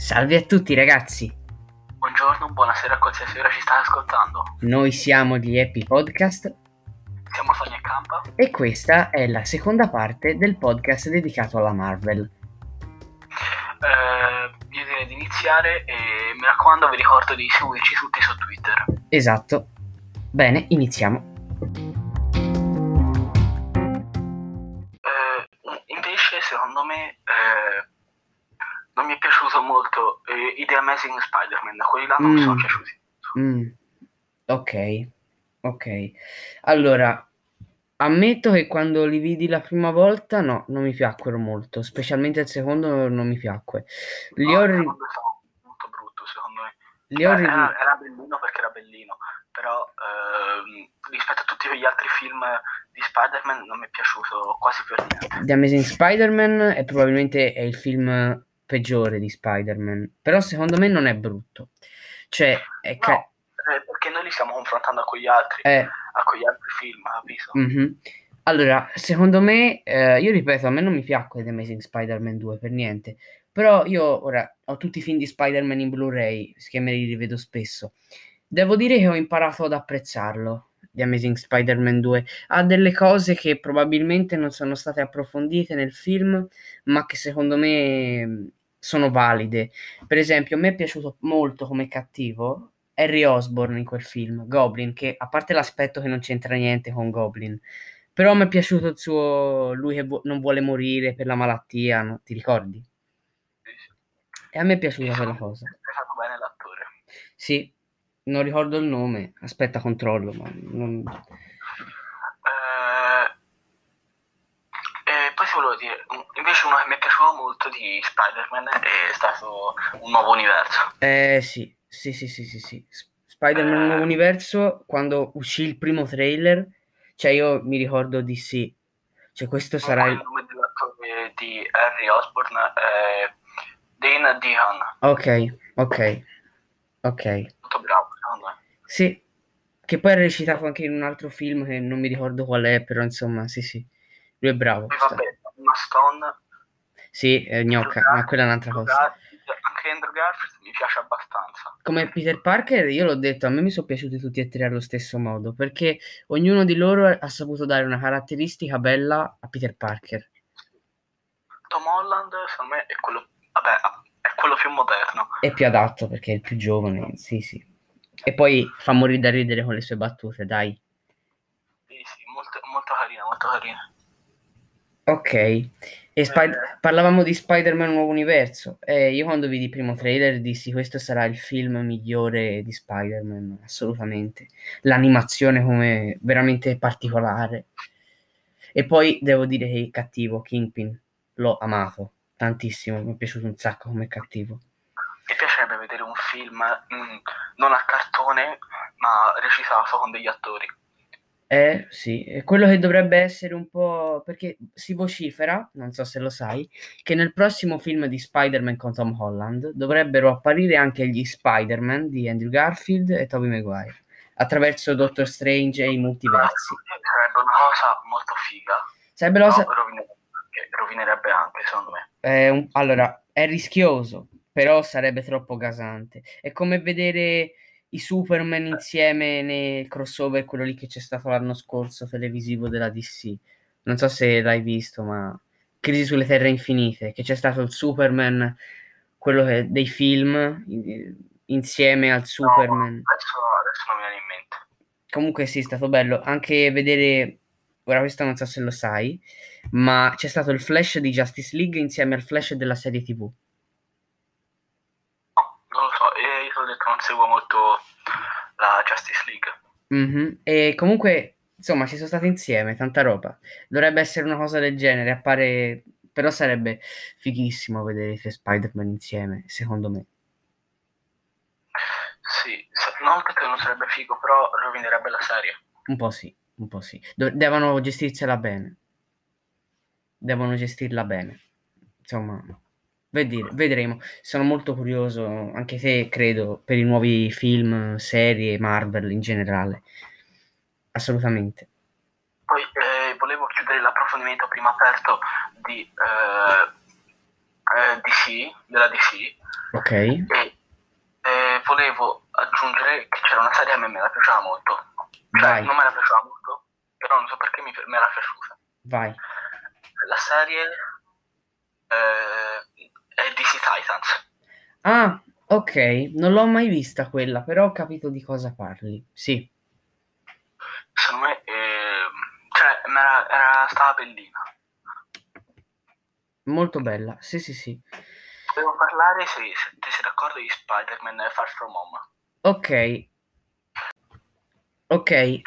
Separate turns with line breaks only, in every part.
Salve a tutti ragazzi,
Buongiorno, buonasera a qualsiasi ora ci state ascoltando.
noi siamo gli Happy Podcast
Siamo Sonia e Campa.
e questa è la seconda parte del podcast dedicato alla Marvel.
Eh, io direi di iniziare e mi raccomando vi ricordo di seguirci tutti su Twitter.
Esatto. Bene, iniziamo.
Eh, invece, secondo me, eh, non mi è piaciuto molto eh, i The Amazing Spider-Man. Quelli là non mi
Mm.
sono piaciuti.
Mm, Ok, ok. Allora, ammetto che quando li vidi la prima volta, no, non mi piacquero molto, specialmente il secondo non mi piacque. Li
No,
ho, ri-
molto brutto, secondo me.
li ho rivi-
era, era bellino perché era bellino, però ehm, rispetto a tutti quegli altri film di Spider-Man non mi è piaciuto quasi per niente.
The Amazing Spider-Man è probabilmente è il film peggiore di Spider-Man, però secondo me non è brutto. Cioè, è ca-
No, eh, perché noi li stiamo confrontando a quegli altri,
è-
a quegli altri film, capito?
mhm. Allora, secondo me, eh, io ripeto, a me non mi piacque The Amazing Spider-Man 2 per niente, però io ora ho tutti i film di Spider-Man in Blu-ray, che me li rivedo spesso. Devo dire che ho imparato ad apprezzarlo, The Amazing Spider-Man 2. Ha delle cose che probabilmente non sono state approfondite nel film, ma che secondo me mh, sono valide. Per esempio, a me è piaciuto molto come cattivo Harry Osborn in quel film, Goblin, che a parte l'aspetto che non c'entra niente con Goblin, però mi è piaciuto il suo lui che vu- non vuole morire per la malattia, no? Ti ricordi? E a me è piaciuta quella cosa.
È stato bene l'attore.
Sì, non ricordo il nome, aspetta, controllo, ma non...
Eh, e ti volevo dire, invece uno che mi è piaciuto molto di Spider-Man è stato Un Nuovo Universo.
Eh sì, sì, sì, sì, sì, sì. Spider-Man Nuovo Universo, quando uscì il primo trailer, cioè io mi ricordo di sì, cioè questo sarà
il nome dell'attore di Harry Osborn è Dane Dehan,
Ok, ok, ok.
molto bravo secondo me.
Sì, che poi ha recitato anche in un altro film che non mi ricordo qual è, però insomma, sì, sì, lui è bravo. Sta-
vabbè, Emma Stone,
Sì, è gnocca, ma quella è un'altra cosa.
Garfield, anche Andrew Garfield mi piace abbastanza.
Come Peter Parker, io l'ho detto, a me mi sono piaciuti tutti e tre allo stesso modo, perché ognuno di loro ha saputo dare una caratteristica bella a Peter Parker.
Tom Holland secondo me è quello, vabbè, è quello più moderno.
È più adatto perché è il più giovane, sì, sì. E poi fa morire da ridere con le sue battute, dai.
Sì, sì, molto, molto carino, molto carino.
Ok, e Spid-
Eh.
parlavamo di Spider-Man Nuovo Universo. E io quando vidi il primo trailer dissi questo sarà il film migliore di Spider-Man, assolutamente. L'animazione come veramente particolare. E poi devo dire che il cattivo, Kingpin, l'ho amato tantissimo, mi è piaciuto un sacco come cattivo.
Mi piacerebbe vedere un film mm, non a cartone, ma recitato con degli attori.
Eh sì, è quello che dovrebbe essere un po' perché si vocifera, non so se lo sai, che nel prossimo film di Spider-Man con Tom Holland dovrebbero apparire anche gli Spider-Man di Andrew Garfield e Tobey Maguire attraverso Doctor Strange e i multiversi.
Sarebbe una cosa molto figa.
Sarebbe
No,
la cosa-
rovinerebbe, anche- rovinerebbe anche, secondo me.
è un- allora, è rischioso, però sarebbe troppo gasante. È come vedere i Superman insieme nel crossover, quello lì che c'è stato l'anno scorso televisivo della DC. Non so se l'hai visto, ma Crisi sulle Terre Infinite, che c'è stato il Superman, quello che- dei film, in- insieme al
No,
Superman.
adesso, adesso non mi viene in mente.
Comunque sì, è stato bello anche vedere, ora questo non so se lo sai, ma c'è stato il Flash di Justice League insieme al Flash della serie TV.
No, non lo so, e io ti ho detto non seguo molto la Justice League.
Mhm, E comunque, insomma, ci sono stati insieme, tanta roba. Dovrebbe essere una cosa del genere, appare... però sarebbe fighissimo vedere i tre Spider-Man insieme, secondo me.
Sì, non perché non sarebbe figo, però rovinerebbe la serie.
Un po' sì, un po' sì. Do- devono gestirsela bene. Devono gestirla bene. Insomma, vedi- vedremo. Sono molto curioso, anche se credo, per i nuovi film, serie, Marvel in generale. Assolutamente.
Poi eh, volevo chiudere l'approfondimento prima aperto di eh, eh, DC, della DC.
Ok.
E eh, volevo aggiungere che c'era una serie a me me la piaceva molto. Cioè,
Vai.
non me la piaceva molto, però non so perché mi, me era piaciuta.
Vai.
La serie eh, è DC Titans.
Ah, ok, non l'ho mai vista quella, però ho capito di cosa parli. Sì,
Secondo me, eh, cioè, era, era stata bellina.
molto bella. Sì, sì, sì.
Devo parlare, se, se ti sei d'accordo, di Spider-Man Far From Home.
Ok. Ok,
Eh,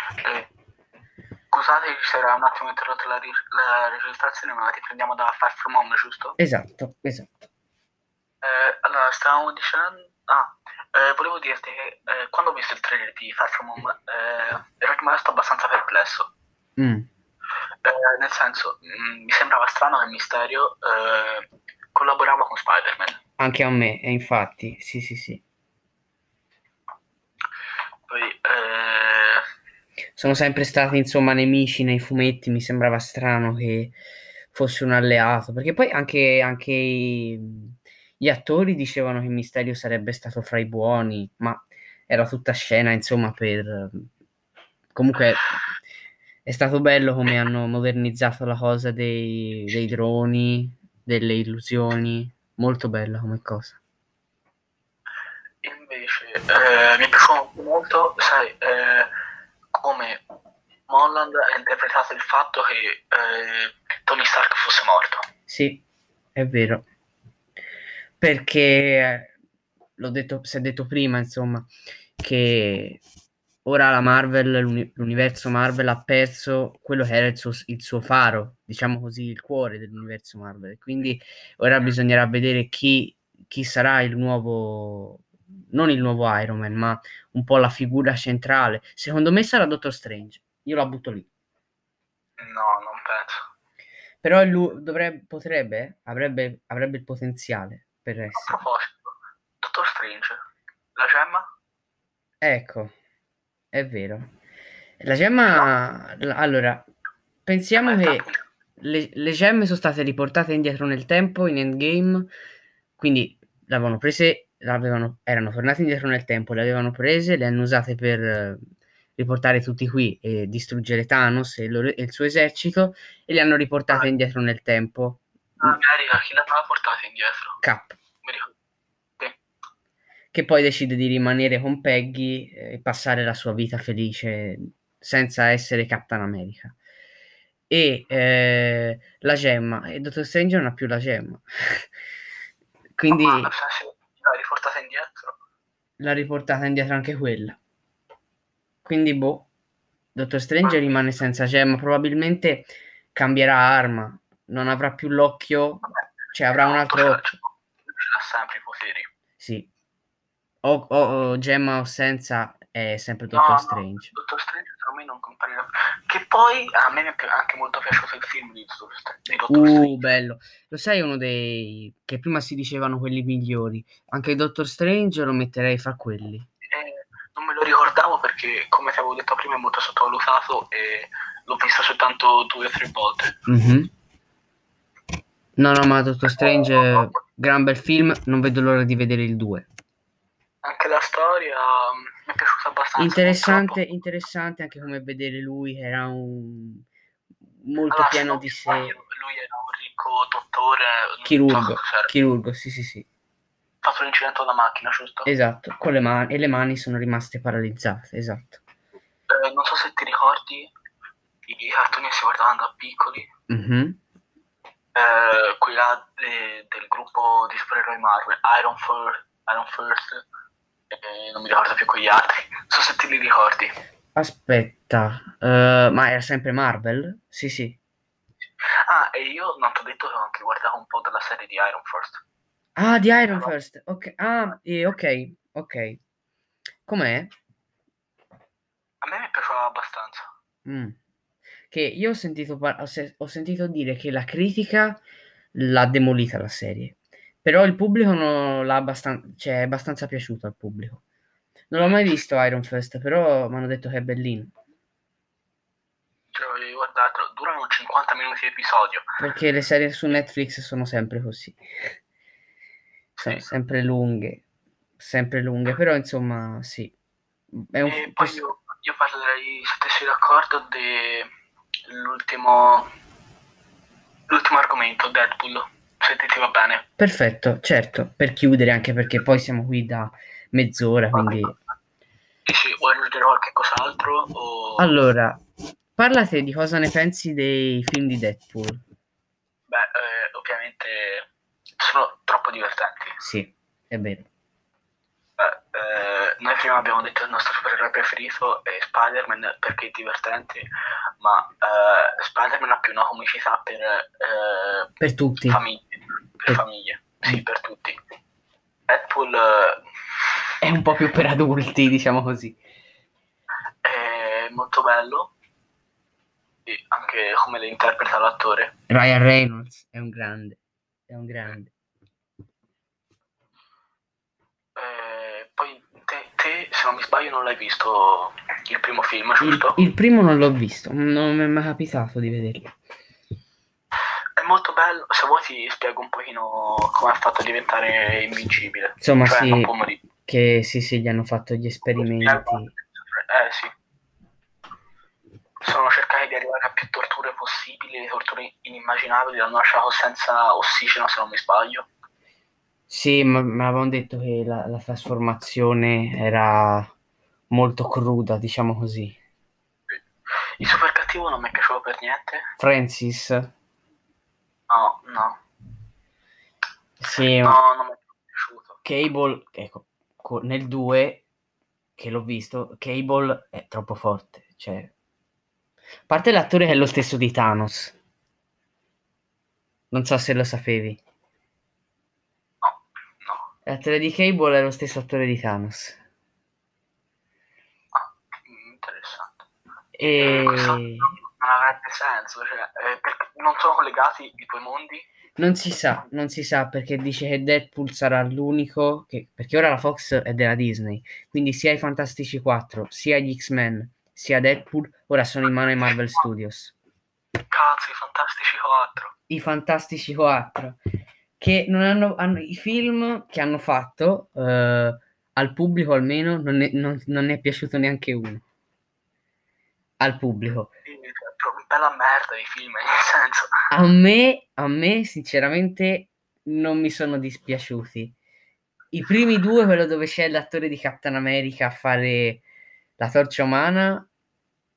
scusate se era un attimo interrotto la, la registrazione, ma la riprendiamo da Far From Home, giusto?
esatto, esatto.
Eh, allora, stavamo dicendo... Ah, eh, volevo dirti che eh, quando ho visto il trailer di Far From Home eh, ero rimasto abbastanza perplesso.
Mm,
Eh, nel senso, mh, mi sembrava strano che Mysterio eh, collaborava con Spider-Man.
Anche a me, e infatti, sì, sì, sì.
Poi, eh,
Sono sempre stati, insomma, nemici nei fumetti, mi sembrava strano che fosse un alleato, perché poi anche, anche i- gli attori dicevano che Mysterio sarebbe stato fra i buoni, ma era tutta scena, insomma, per... Comunque è stato bello come hanno modernizzato la cosa dei, dei droni, delle illusioni, molto bella come cosa.
invece, eh, mi piaciuto molto, sai, eh, come Molland ha interpretato il fatto che eh, Tony Stark fosse morto.
Sì, è vero. Perché eh, l'ho detto, si è detto prima, insomma, che ora la Marvel, l'uni- l'universo Marvel ha perso quello che era il suo, il suo faro, diciamo così, il cuore dell'universo Marvel. Quindi ora bisognerà vedere chi, chi sarà il nuovo, non il nuovo Iron Man, ma un po' la figura centrale. Secondo me sarà Doctor Strange. Io la butto lì.
No, non penso.
Però lui dovrebbe, potrebbe, avrebbe, avrebbe il potenziale per
A
essere.
proposito, Dottor Strange, la gemma?
Ecco, è vero. La gemma, l- allora, pensiamo che le, le gemme sono state riportate indietro nel tempo in Endgame, quindi l'avevano prese, l'avevano, erano tornate indietro nel tempo, le avevano prese, le hanno usate per eh, riportare tutti qui e distruggere Thanos e il, loro- e il suo esercito e le hanno riportate
Ah.
indietro nel tempo.
In America chi l'aveva portata indietro? Ricordo. Sì.
che poi decide di rimanere con Peggy e passare la sua vita felice senza essere Captain America. E eh, la gemma, e Dottor Strange non ha più la gemma. Quindi
Ma si l'ha riportata indietro?
l'ha riportata indietro anche quella. Quindi, boh, Dottor Strange rimane senza gemma, probabilmente cambierà arma, non avrà più l'occhio, cioè avrà un altro occhio.
L'ha sempre i poteri.
Sì. O, o- o gemma o senza è sempre
No,
Dottor
no,
Strange.
Dottor Strange secondo me non comparirà. Che poi a me è anche molto piaciuto il film di Dottor, Stra- di Dottor
Uh,
Strange.
bello. Lo sai, uno dei che prima si dicevano quelli migliori. Anche Doctor Strange lo metterei fra quelli.
Eh, non me lo ricordavo perché, come ti avevo detto prima, è molto sottovalutato e l'ho visto soltanto due o tre volte.
Mhm. No, no, ma Doctor Strange, gran bel film. Non vedo l'ora di vedere il 2.
Anche la storia mm, mi è piaciuta abbastanza.
Interessante, interessante anche come vedere lui, che era un molto
Allora, se
pieno di sé.
Lui era un ricco dottore.
Chirurgo, chirurgo, sì, sì, sì.
Ha fatto l'incidente con la macchina, giusto?
Esatto, con le mani e le mani sono rimaste paralizzate, esatto.
Eh, non so se ti ricordi i cartoni che si guardavano da piccoli.
Mhm.
Eh, quella de- del gruppo di supereroi Marvel, Iron, Fir- Iron First, e non mi ricordo più quegli altri. Non so se te li ricordi.
Aspetta, eh, ma era sempre Marvel? Sì, sì.
Ah, e io non ti ho detto che ho anche guardato un po' della serie di Iron First.
Ah, di Iron First. Ok, ah, eh, ok, ok. Com'è?
A me mi piaceva abbastanza.
Mm. Che io ho sentito, par- ho, se- ho sentito dire che la critica l'ha demolita la serie, però il pubblico non l'ha abbastanza, cioè è abbastanza piaciuto al pubblico. Non l'ho mai visto Iron Fist, però mi hanno detto che è bellino,
Cioè, voglio guardartelo. Durano 50 minuti di episodio.
perché le serie su Netflix sono sempre così. sono
Sì.
sempre lunghe, sempre lunghe, però insomma sì. È un,
E poi io, io parlerei, se te sei d'accordo, dell'ultimo l'ultimo argomento, Deadpool, se ti va bene.
Perfetto, certo, per chiudere, anche perché poi siamo qui da mezz'ora, quindi...
Sì, sì, vuoi aggiungere qualche cos'altro? O...
Allora, parla te di cosa ne pensi dei film di Deadpool.
Beh, eh, ovviamente sono troppo divertenti.
Sì, è vero.
Eh, noi prima abbiamo detto il nostro supereroe preferito è Spider-Man perché è divertente, ma eh, Spider-Man ha più una comicità per, eh,
Per tutti.
famiglie, per
Per-
famiglie, sì, per tutti. Deadpool eh,
È un po' più per adulti, diciamo così.
è molto bello, e anche come le interpreta l'attore.
Ryan Reynolds è un grande, è un grande.
Eh, poi te, te, se non mi sbaglio, non l'hai visto il primo film,
Il,
giusto?
il primo non l'ho visto, non mi è mai capitato di vederlo.
È molto bello, se vuoi ti spiego un pochino come ha fatto a diventare invincibile.
Insomma,
cioè,
sì, che sì, sì, gli hanno fatto gli esperimenti.
Eh sì. Sono cercati di arrivare a più torture possibili, torture inimmaginabili, l'hanno lasciato senza ossigeno se non mi sbaglio.
Sì, ma mi avevano detto che la, la trasformazione era molto cruda, diciamo così.
Il super cattivo non mi è piaciuto per niente.
Francis,
No, no,
sì,
no, non mi è piaciuto.
Cable, ecco, co- nel 2 che l'ho visto, Cable è troppo forte, cioè a parte l'attore che è lo stesso di Thanos. Non so se lo sapevi. L'attore di Cable è lo stesso attore di Thanos.
Ah, interessante.
E
Questo non avrebbe senso, cioè, eh, perché non sono collegati i due mondi.
non si sa, non si sa perché dice che Deadpool sarà l'unico che perché ora la Fox è della Disney, quindi sia i Fantastici 4, sia gli X-Men, sia Deadpool ora sono in mano ai Marvel Studios.
Cazzo, i Fantastici 4.
I Fantastici 4 che non hanno, hanno i film che hanno fatto eh, al pubblico almeno non ne, non- non ne è piaciuto neanche uno. Al pubblico.
Bella merda di film, nel senso.
A me, a me, sinceramente, non mi sono dispiaciuti. I primi due, quello dove c'è l'attore di Captain America a fare la torcia umana,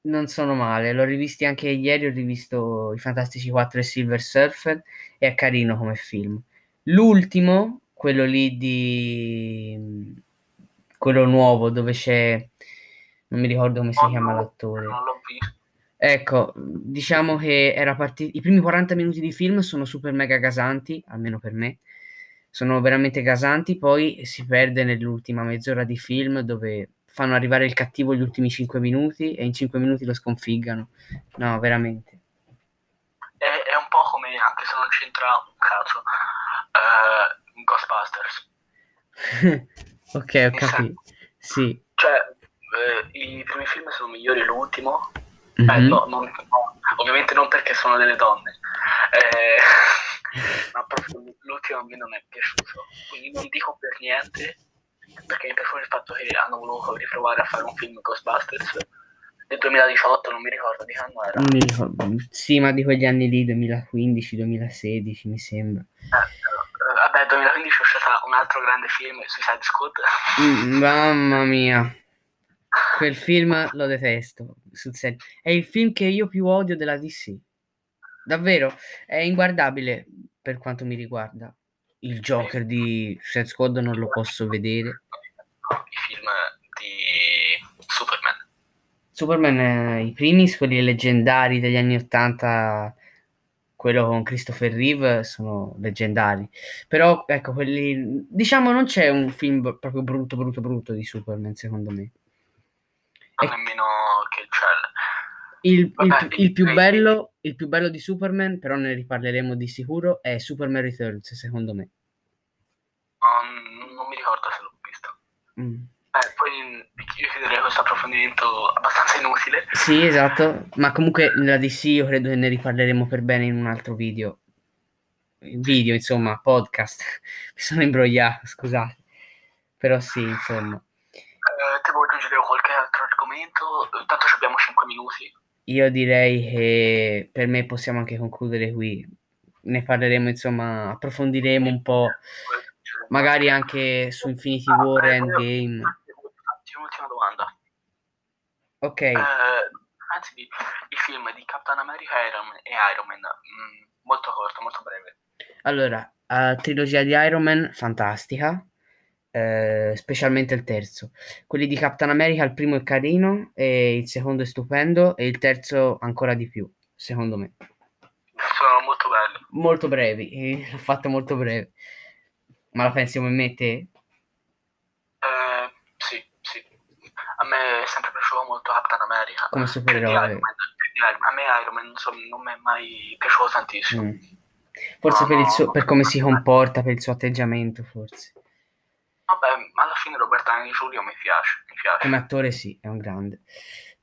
non sono male. L'ho rivisti anche ieri, ho rivisto I Fantastici 4 e Silver Surfer, e è carino come film. L'ultimo, quello lì di... quello nuovo, dove c'è... non mi ricordo come si
Oh,
chiama
no,
l'attore.
Non l'ho visto.
Ecco, diciamo che era partito. I primi 40 minuti di film sono super mega gasanti, almeno per me. Sono veramente gasanti, poi si perde nell'ultima mezz'ora di film dove fanno arrivare il cattivo gli ultimi 5 minuti e in 5 minuti lo sconfiggano. No, veramente.
È, è un po' come, anche se non c'entra un cazzo, eh, Ghostbusters.
ok, ho capito. Sì.
Cioè, eh, i primi film sono migliori l'ultimo. Eh,
Mhm.
no, non- no, ovviamente non perché sono delle donne, eh, ma proprio l'ultimo a me non è piaciuto. Quindi non dico per niente, perché mi piace il fatto che hanno voluto riprovare a fare un film Ghostbusters nel 2018, non mi ricordo di che anno era.
Non mi ricordo. Sì, ma di quegli anni lì, 2015-2016, mi sembra.
Eh, vabbè, 2015 è uscito un altro grande film, Suicide Squad.
Mm, Mamma mia. Quel film lo detesto, sul serio. È il film che io più odio della DC. Davvero, è inguardabile per quanto mi riguarda. Il Joker di Suicide Squad non lo posso vedere.
I film di Superman.
Superman, eh, i primi, quelli leggendari degli anni 80, quello con Christopher Reeve, sono leggendari. Però, ecco, quelli... Diciamo, non c'è un film proprio brutto, brutto, brutto di Superman, secondo me.
Non
E-
nemmeno che c'è.
Il, il
Vabbè,
più- il più
il-
bello, il più bello di Superman, però ne riparleremo di sicuro, è Superman Returns, secondo me.
Non, non mi ricordo se l'ho visto.
Mm.
Eh, poi io chiederei questo approfondimento abbastanza inutile.
Sì, esatto, ma comunque nella DC io credo che ne riparleremo per bene in un altro video. video, insomma, podcast. Mi sono imbrogliato, scusate. Però sì, insomma.
Eh, ti vuoi aggiungere qualche altro argomento? Tanto abbiamo 5 minuti.
Io direi che per me possiamo anche concludere qui. Ne parleremo, insomma, approfondiremo un po', magari anche su Infinity War Endgame. Ok,
Eh, anzi, i film di Captain America e Iron Man, e Iron Man mm, molto corto, molto breve.
allora, la trilogia di Iron Man, fantastica, eh, specialmente il terzo. Quelli di Captain America, il primo è carino, e il secondo è stupendo, e il terzo ancora di più, secondo me.
Sono molto belli.
Molto brevi, eh, l'ho fatto molto breve. Ma la pensi come me te?
Eh, sì, sì. A me è sempre piaciuto molto Captain America.
Come supereroe.
A me Iron Man non, so- non mi è mai piaciuto tantissimo.
Mm. Forse
No,
per, il
no,
suo- per come si comporta, per il suo atteggiamento, forse.
Vabbè, alla fine Robert Downey Jr. mi piace, mi piace.
Come attore sì, è un grande.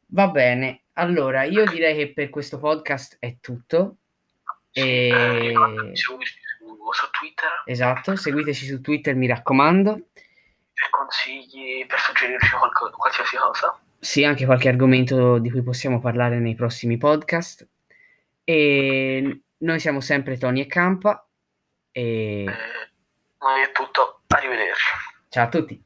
Va bene, allora io direi che per questo podcast è tutto.
Sì,
E-
eh, su, su Twitter
Esatto, seguiteci su Twitter, mi raccomando.
Per consigli, per suggerirci qualco- qualsiasi cosa.
Sì, anche qualche argomento di cui possiamo parlare nei prossimi podcast. E noi siamo sempre Tony e Campa. E
Eh, noi è tutto, arrivederci.
ciao a tutti.